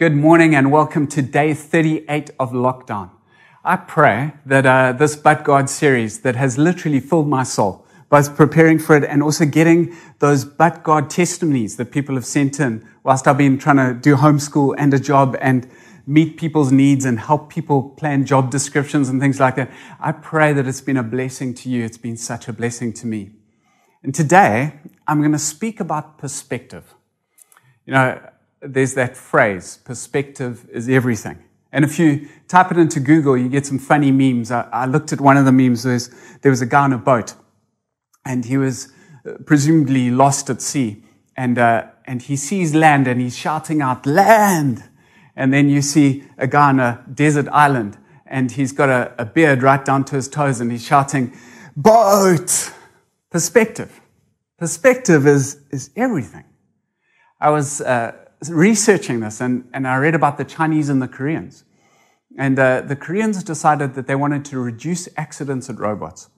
Good morning and welcome to day 38 of lockdown. I pray that uh, this But God series that has literally filled my soul, both preparing for it and also getting those But God testimonies that people have sent in whilst I've been trying to do homeschool and a job and meet people's needs and help people plan job descriptions and things like that. I pray that it's been a blessing to you. It's been such a blessing to me. And today I'm going to speak about perspective. You know, there's that phrase, perspective is everything. And if you type it into Google, you get some funny memes. I, I looked at one of the memes. There's, there was a guy on a boat, and he was uh, presumably lost at sea. And, uh, and he sees land, and he's shouting out, Land! And then you see a guy on a desert island, and he's got a, a beard right down to his toes, and he's shouting, Boat! Perspective. Perspective is, is everything. I was uh, researching this and, and I read about the Chinese and the Koreans. And uh, the Koreans decided that they wanted to reduce accidents at robots.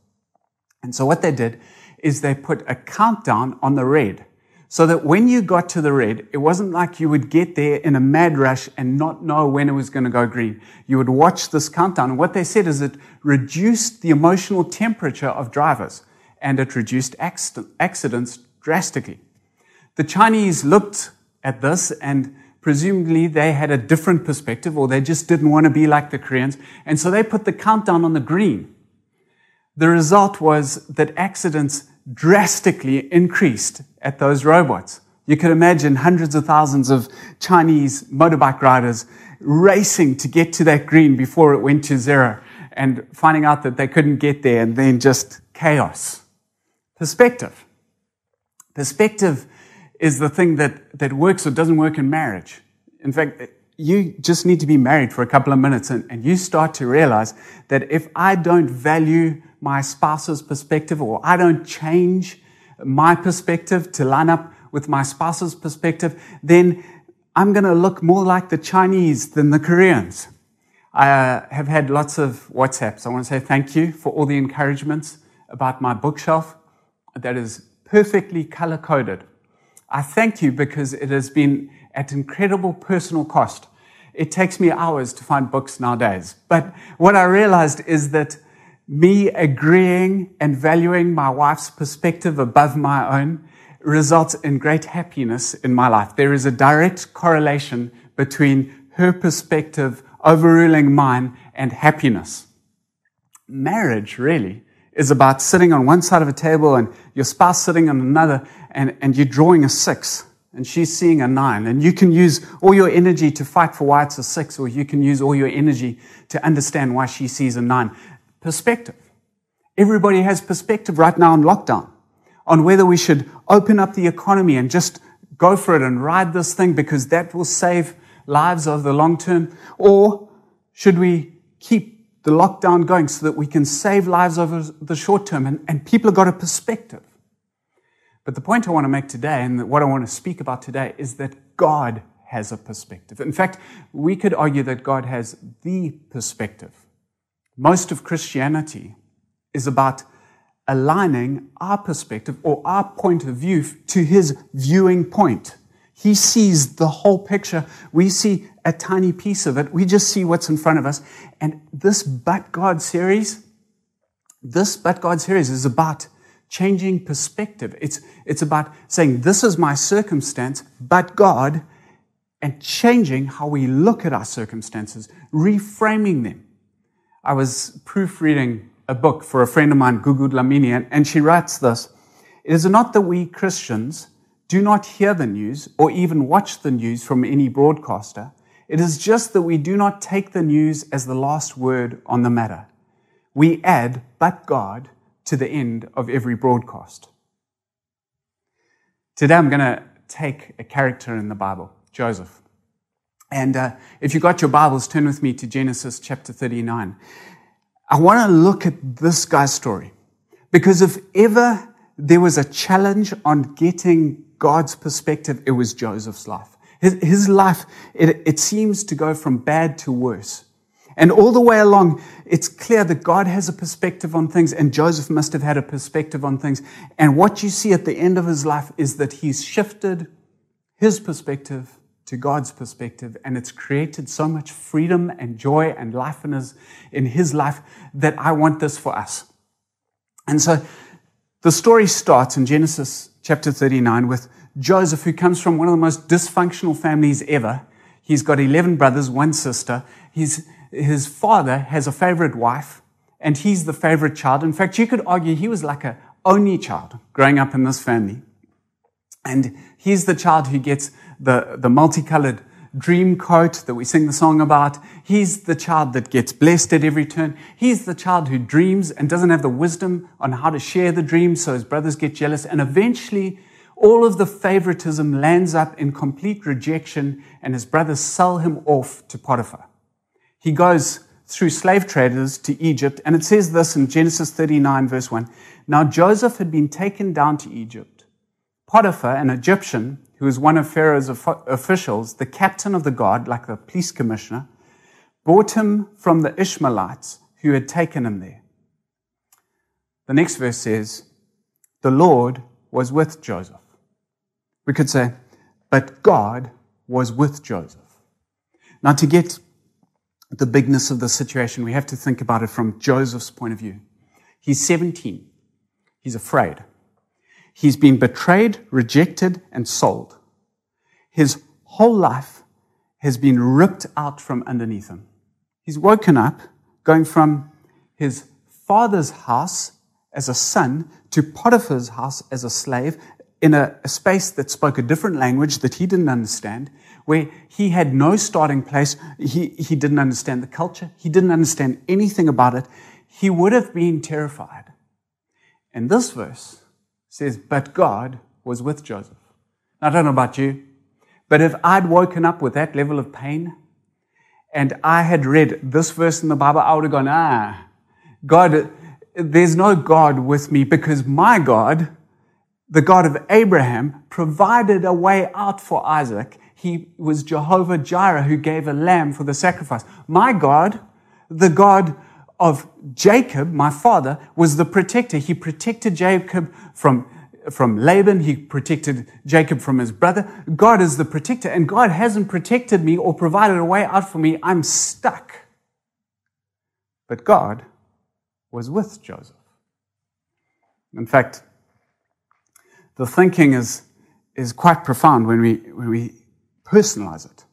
And so what they did is they put a countdown on the red so that when you got to the red, it wasn't like you would get there in a mad rush and not know when it was going to go green. You would watch this countdown. And what they said is it reduced the emotional temperature of drivers and it reduced accidents drastically. The Chinese looked at this and presumably they had a different perspective or they just didn't want to be like the Koreans. And so they put the countdown on the green. The result was that accidents drastically increased at those robots. You could imagine hundreds of thousands of Chinese motorbike riders racing to get to that green before it went to zero and finding out that they couldn't get there and then just chaos. Perspective. Perspective is the thing that, that works or doesn't work in marriage. In fact, you just need to be married for a couple of minutes and, and you start to realize that if I don't value my spouse's perspective or I don't change my perspective to line up with my spouse's perspective, then I'm going to look more like the Chinese than the Koreans. I uh, have had lots of WhatsApps. I want to say thank you for all the encouragements about my bookshelf that is perfectly color coded I thank you because it has been at incredible personal cost. It takes me hours to find books nowadays. But what I realized is that me agreeing and valuing my wife's perspective above my own results in great happiness in my life. There is a direct correlation between her perspective overruling mine and happiness. Marriage really is about sitting on one side of a table and your spouse sitting on another, and, and you're drawing a six, and she's seeing a nine. And you can use all your energy to fight for why it's a six, or you can use all your energy to understand why she sees a nine. Perspective. Everybody has perspective right now in lockdown on whether we should open up the economy and just go for it and ride this thing because that will save lives over the long term, or should we keep the lockdown going so that we can save lives over the short term. And, and people have got a perspective. But the point I want to make today, and what I want to speak about today, is that God has a perspective. In fact, we could argue that God has the perspective. Most of Christianity is about aligning our perspective or our point of view to his viewing point. He sees the whole picture. We see a tiny piece of it. We just see what's in front of us. And this But God series, this But God series is about changing perspective. It's, it's about saying, this is my circumstance, but God, and changing how we look at our circumstances, reframing them. I was proofreading a book for a friend of mine, Gugu Dlamini, and she writes this. It is not that we Christians do not hear the news or even watch the news from any broadcaster. It is just that we do not take the news as the last word on the matter. We add, but God, to the end of every broadcast. Today I'm going to take a character in the Bible, Joseph. And uh, if you've got your Bibles, turn with me to Genesis chapter 39. I want to look at this guy's story because if ever there was a challenge on getting God's perspective, it was Joseph's life. His, his life, it, it seems to go from bad to worse. And all the way along, it's clear that God has a perspective on things, and Joseph must have had a perspective on things. And what you see at the end of his life is that he's shifted his perspective to God's perspective, and it's created so much freedom and joy and life in his, in his life that I want this for us. And so the story starts in Genesis chapter 39 with Joseph, who comes from one of the most dysfunctional families ever. He's got 11 brothers, one sister. He's, his father has a favorite wife, and he's the favorite child. In fact, you could argue he was like a only child growing up in this family. And he's the child who gets the, the multicolored dream coat that we sing the song about. He's the child that gets blessed at every turn. He's the child who dreams and doesn't have the wisdom on how to share the dream, so his brothers get jealous. And eventually, all of the favoritism lands up in complete rejection, and his brothers sell him off to Potiphar. He goes through slave traders to Egypt, and it says this in Genesis 39, verse 1. Now Joseph had been taken down to Egypt. Potiphar, an Egyptian, who was one of Pharaoh's officials, the captain of the guard, like the police commissioner, brought him from the Ishmaelites who had taken him there. The next verse says, The Lord was with Joseph. We could say, But God was with Joseph. Now, to get the bigness of the situation, we have to think about it from Joseph's point of view. He's 17. He's afraid. He's been betrayed, rejected, and sold. His whole life has been ripped out from underneath him. He's woken up going from his father's house as a son to Potiphar's house as a slave in a, a, space that spoke a different language that he didn't understand, where he had no starting place. He, he didn't understand the culture. He didn't understand anything about it. He would have been terrified. And this verse says, But God was with Joseph. Now, I don't know about you, but if I'd woken up with that level of pain and I had read this verse in the Bible, I would have gone, Ah, God, there's no God with me because my God, the God of Abraham, provided a way out for Isaac. He was Jehovah Jireh who gave a lamb for the sacrifice. My God, the God of Jacob, my father, was the protector. He protected Jacob from, from Laban. He protected Jacob from his brother. God is the protector, and God hasn't protected me or provided a way out for me. I'm stuck. But God was with Joseph. In fact, the thinking is, is quite profound when we, when we personalize it.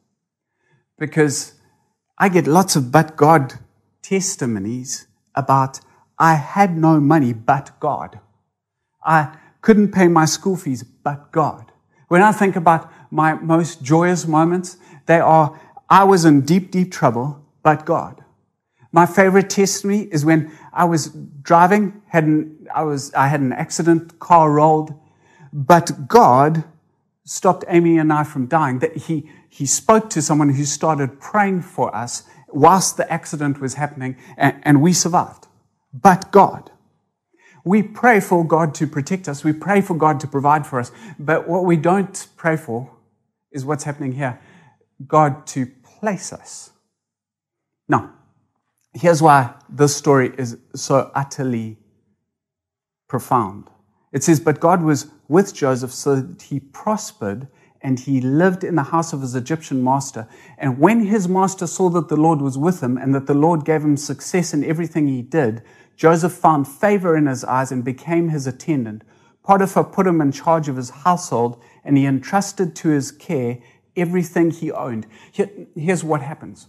Because I get lots of but God testimonies about I had no money but God. I couldn't pay my school fees but God. When I think about my most joyous moments, they are I was in deep, deep trouble but God. My favorite testimony is when I was driving, had an, I, was, I had an accident, car rolled, but God stopped Amy and I from dying. That he, he spoke to someone who started praying for us whilst the accident was happening, and, and we survived. But God. We pray for God to protect us. We pray for God to provide for us. But what we don't pray for is what's happening here God to place us. Now, here's why this story is so utterly profound. It says, But God was with Joseph so that he prospered and he lived in the house of his Egyptian master. And when his master saw that the Lord was with him and that the Lord gave him success in everything he did, Joseph found favor in his eyes and became his attendant. Potiphar put him in charge of his household and he entrusted to his care everything he owned. Here, here's what happens.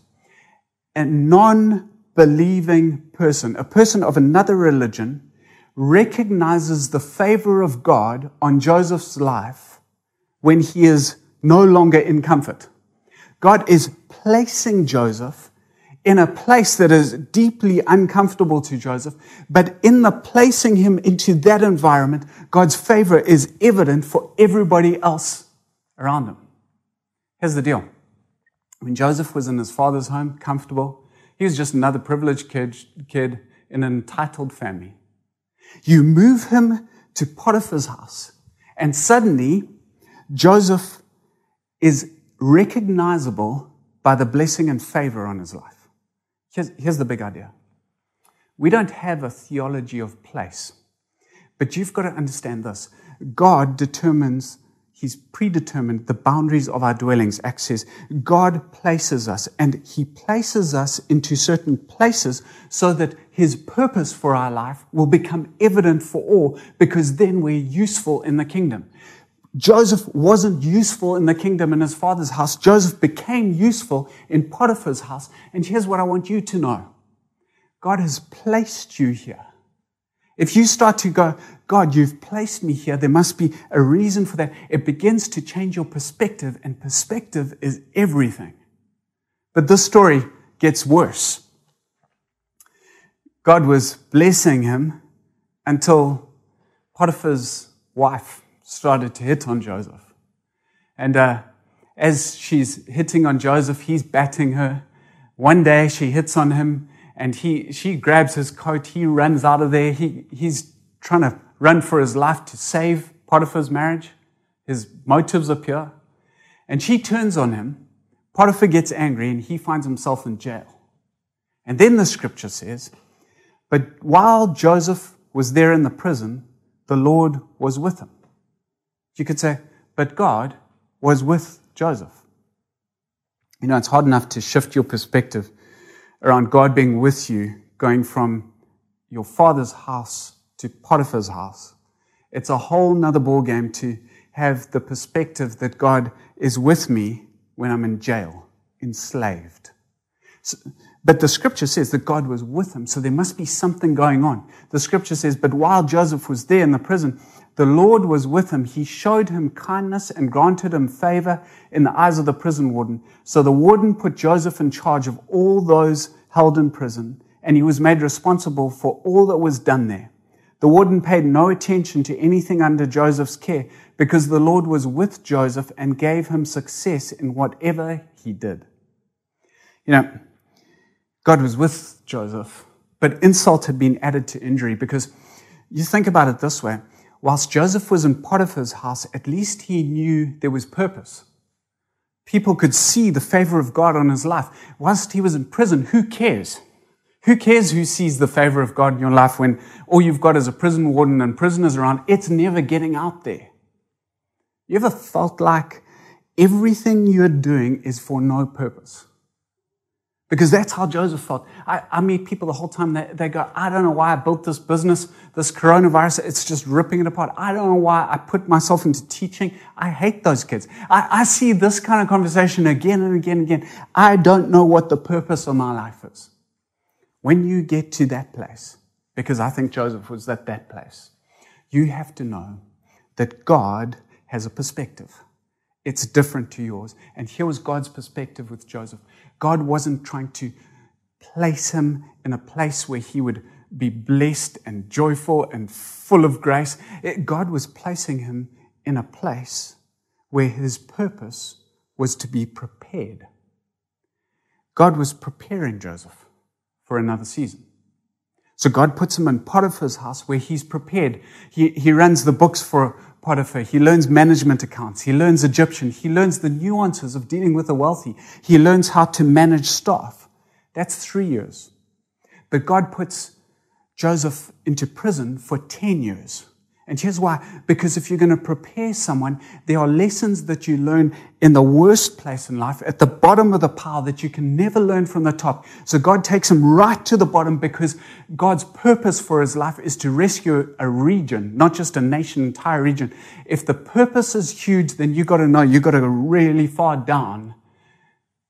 A non believing person, a person of another religion, recognizes the favor of God on Joseph's life when he is no longer in comfort. God is placing Joseph in a place that is deeply uncomfortable to Joseph, but in the placing him into that environment, God's favor is evident for everybody else around him. Here's the deal. When Joseph was in his father's home, comfortable, he was just another privileged kid, kid in an entitled family. You move him to Potiphar's house, and suddenly Joseph is recognizable by the blessing and favor on his life. Here's, here's the big idea we don't have a theology of place, but you've got to understand this God determines He's predetermined the boundaries of our dwellings. Acts says God places us and He places us into certain places so that His purpose for our life will become evident for all because then we're useful in the kingdom. Joseph wasn't useful in the kingdom in his father's house. Joseph became useful in Potiphar's house. And here's what I want you to know God has placed you here. If you start to go, God, you've placed me here, there must be a reason for that. It begins to change your perspective, and perspective is everything. But this story gets worse. God was blessing him until Potiphar's wife started to hit on Joseph. And uh, as she's hitting on Joseph, he's batting her. One day she hits on him and he, she grabs his coat. He runs out of there. He, he's trying to run for his life to save Potiphar's marriage. His motives are pure. And she turns on him. Potiphar gets angry and he finds himself in jail. And then the scripture says, But while Joseph was there in the prison, the Lord was with him. You could say, But God was with Joseph. You know, it's hard enough to shift your perspective around God being with you, going from your father's house to Potiphar's house. It's a whole nother ballgame to have the perspective that God is with me when I'm in jail, enslaved. So, but the scripture says that God was with him, so there must be something going on. The scripture says, but while Joseph was there in the prison, the Lord was with him. He showed him kindness and granted him favor in the eyes of the prison warden. So the warden put Joseph in charge of all those held in prison, and he was made responsible for all that was done there. The warden paid no attention to anything under Joseph's care because the Lord was with Joseph and gave him success in whatever he did. You know, God was with Joseph, but insult had been added to injury because you think about it this way whilst Joseph was in Potiphar's house, at least he knew there was purpose. People could see the favor of God on his life. Whilst he was in prison, who cares? Who cares who sees the favor of God in your life when all you've got is a prison warden and prisoners around? It's never getting out there. You ever felt like everything you're doing is for no purpose? Because that's how Joseph felt. I, I meet people the whole time, they, they go, I don't know why I built this business, this coronavirus, it's just ripping it apart. I don't know why I put myself into teaching. I hate those kids. I, I see this kind of conversation again and again and again. I don't know what the purpose of my life is. When you get to that place, because I think Joseph was at that place, you have to know that God has a perspective. It's different to yours. And here was God's perspective with Joseph. God wasn't trying to place him in a place where he would be blessed and joyful and full of grace. It, God was placing him in a place where his purpose was to be prepared. God was preparing Joseph for another season. So God puts him in Potiphar's house where he's prepared. He, he runs the books for Potiphar. He learns management accounts. He learns Egyptian. He learns the nuances of dealing with the wealthy. He learns how to manage staff. That's three years. But God puts Joseph into prison for 10 years. And here's why. Because if you're going to prepare someone, there are lessons that you learn in the worst place in life, at the bottom of the pile that you can never learn from the top. So God takes him right to the bottom because God's purpose for his life is to rescue a region, not just a nation, entire region. If the purpose is huge, then you've got to know you've got to go really far down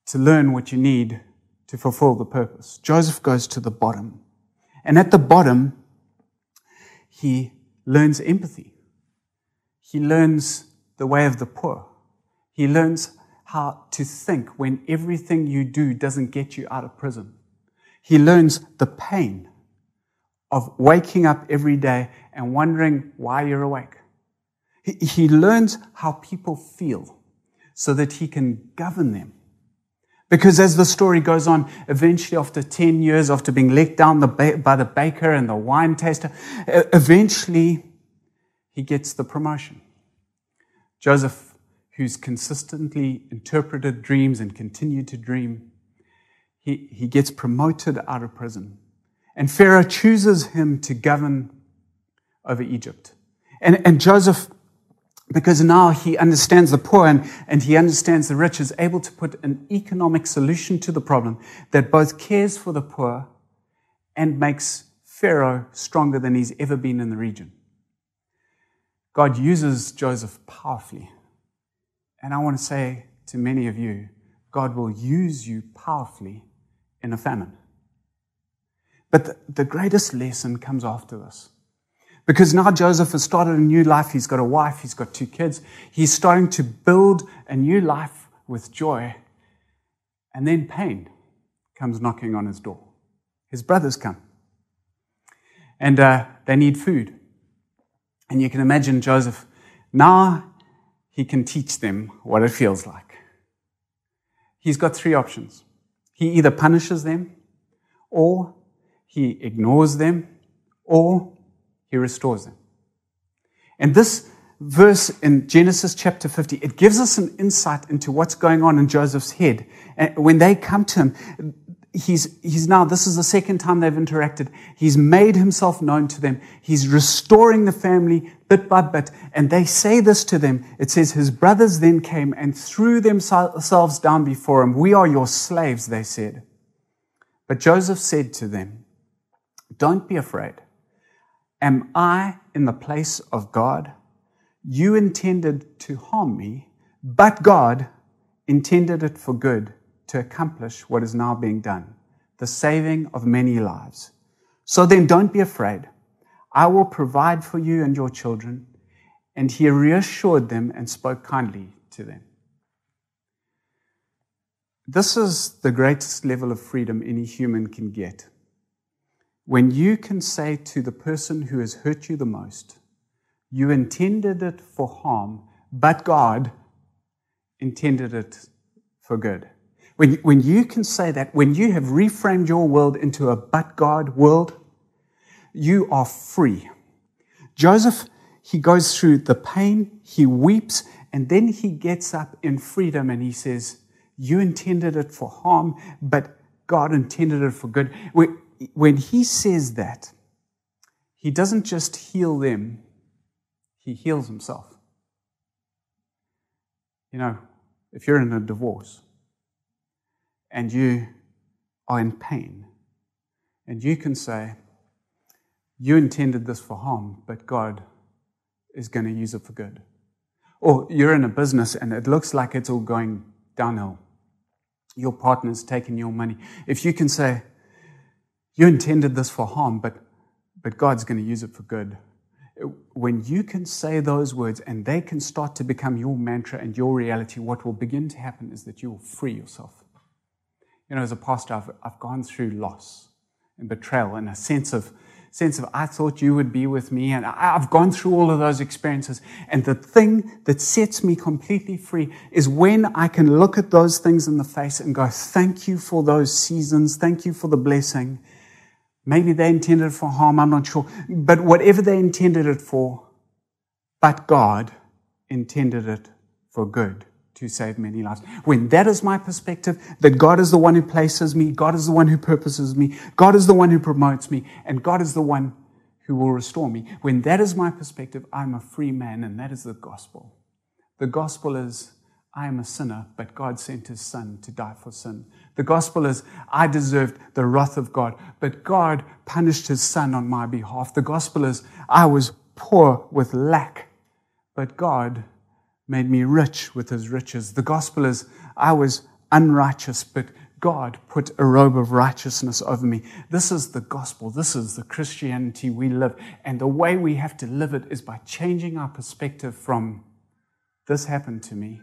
to learn what you need to fulfill the purpose. Joseph goes to the bottom. And at the bottom, he learns empathy. He learns the way of the poor. He learns how to think when everything you do doesn't get you out of prison. He learns the pain of waking up every day and wondering why you're awake. He, he learns how people feel so that he can govern them. Because as the story goes on, eventually after 10 years, after being let down the ba- by the baker and the wine taster, eventually he gets the promotion. Joseph, who's consistently interpreted dreams and continued to dream, he, he gets promoted out of prison. And Pharaoh chooses him to govern over Egypt. And, and Joseph because now he understands the poor and, and he understands the rich, is able to put an economic solution to the problem that both cares for the poor and makes Pharaoh stronger than he's ever been in the region. God uses Joseph powerfully. And I want to say to many of you, God will use you powerfully in a famine. But the, the greatest lesson comes after this. Because now Joseph has started a new life. He's got a wife. He's got two kids. He's starting to build a new life with joy. And then pain comes knocking on his door. His brothers come. And uh, they need food. And you can imagine Joseph, now he can teach them what it feels like. He's got three options. He either punishes them, or he ignores them, or he restores them. And this verse in Genesis chapter 50, it gives us an insight into what's going on in Joseph's head. And when they come to him, he's, he's now, this is the second time they've interacted. He's made himself known to them. He's restoring the family bit by bit. And they say this to them. It says, His brothers then came and threw themselves down before him. We are your slaves, they said. But Joseph said to them, Don't be afraid. Am I in the place of God? You intended to harm me, but God intended it for good to accomplish what is now being done the saving of many lives. So then don't be afraid. I will provide for you and your children. And he reassured them and spoke kindly to them. This is the greatest level of freedom any human can get when you can say to the person who has hurt you the most, you intended it for harm, but God intended it for good. When, when you can say that, when you have reframed your world into a but God world, you are free. Joseph, he goes through the pain, he weeps, and then he gets up in freedom and he says, You intended it for harm, but God intended it for good. We, when he says that, he doesn't just heal them, he heals himself. You know, if you're in a divorce and you are in pain, and you can say, You intended this for harm, but God is going to use it for good. Or you're in a business and it looks like it's all going downhill. Your partner's taking your money. If you can say, you intended this for harm, but, but God's going to use it for good. When you can say those words and they can start to become your mantra and your reality, what will begin to happen is that you will free yourself. You know, as a pastor, I've, I've gone through loss and betrayal and a sense of, sense of, I thought you would be with me. And I've gone through all of those experiences. And the thing that sets me completely free is when I can look at those things in the face and go, thank you for those seasons. Thank you for the blessing. Maybe they intended it for harm, I'm not sure. But whatever they intended it for, but God intended it for good to save many lives. When that is my perspective, that God is the one who places me, God is the one who purposes me, God is the one who promotes me, and God is the one who will restore me. When that is my perspective, I'm a free man, and that is the gospel. The gospel is I am a sinner, but God sent his son to die for sin. The gospel is, I deserved the wrath of God, but God punished his son on my behalf. The gospel is, I was poor with lack, but God made me rich with his riches. The gospel is, I was unrighteous, but God put a robe of righteousness over me. This is the gospel. This is the Christianity we live. And the way we have to live it is by changing our perspective from this happened to me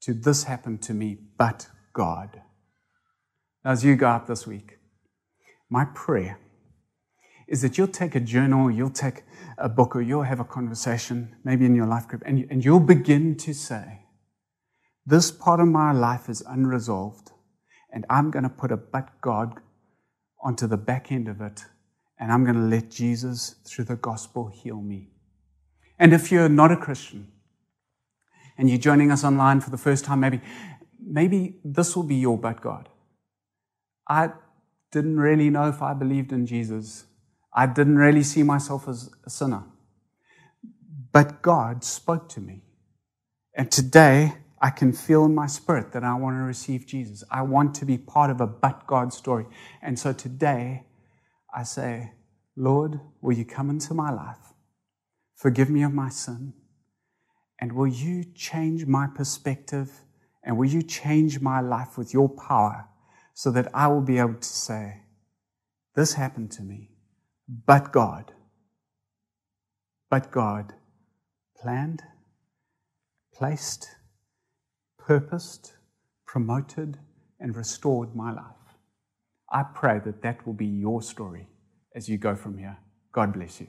to this happened to me, but God as you go out this week, my prayer is that you'll take a journal, you'll take a book, or you'll have a conversation, maybe in your life group, and, you, and you'll begin to say, This part of my life is unresolved, and I'm going to put a but God onto the back end of it, and I'm going to let Jesus, through the gospel, heal me. And if you're not a Christian, and you're joining us online for the first time, maybe, maybe this will be your but God. I didn't really know if I believed in Jesus. I didn't really see myself as a sinner. but God spoke to me. And today, I can feel in my spirit that I want to receive Jesus. I want to be part of a but God story. And so today, I say, Lord, will you come into my life? Forgive me of my sin. And will you change my perspective? And will you change my life with your power so that I will be able to say, This happened to me, but God, but God planned, placed, purposed, promoted, and restored my life. I pray that that will be your story as you go from here. God bless you.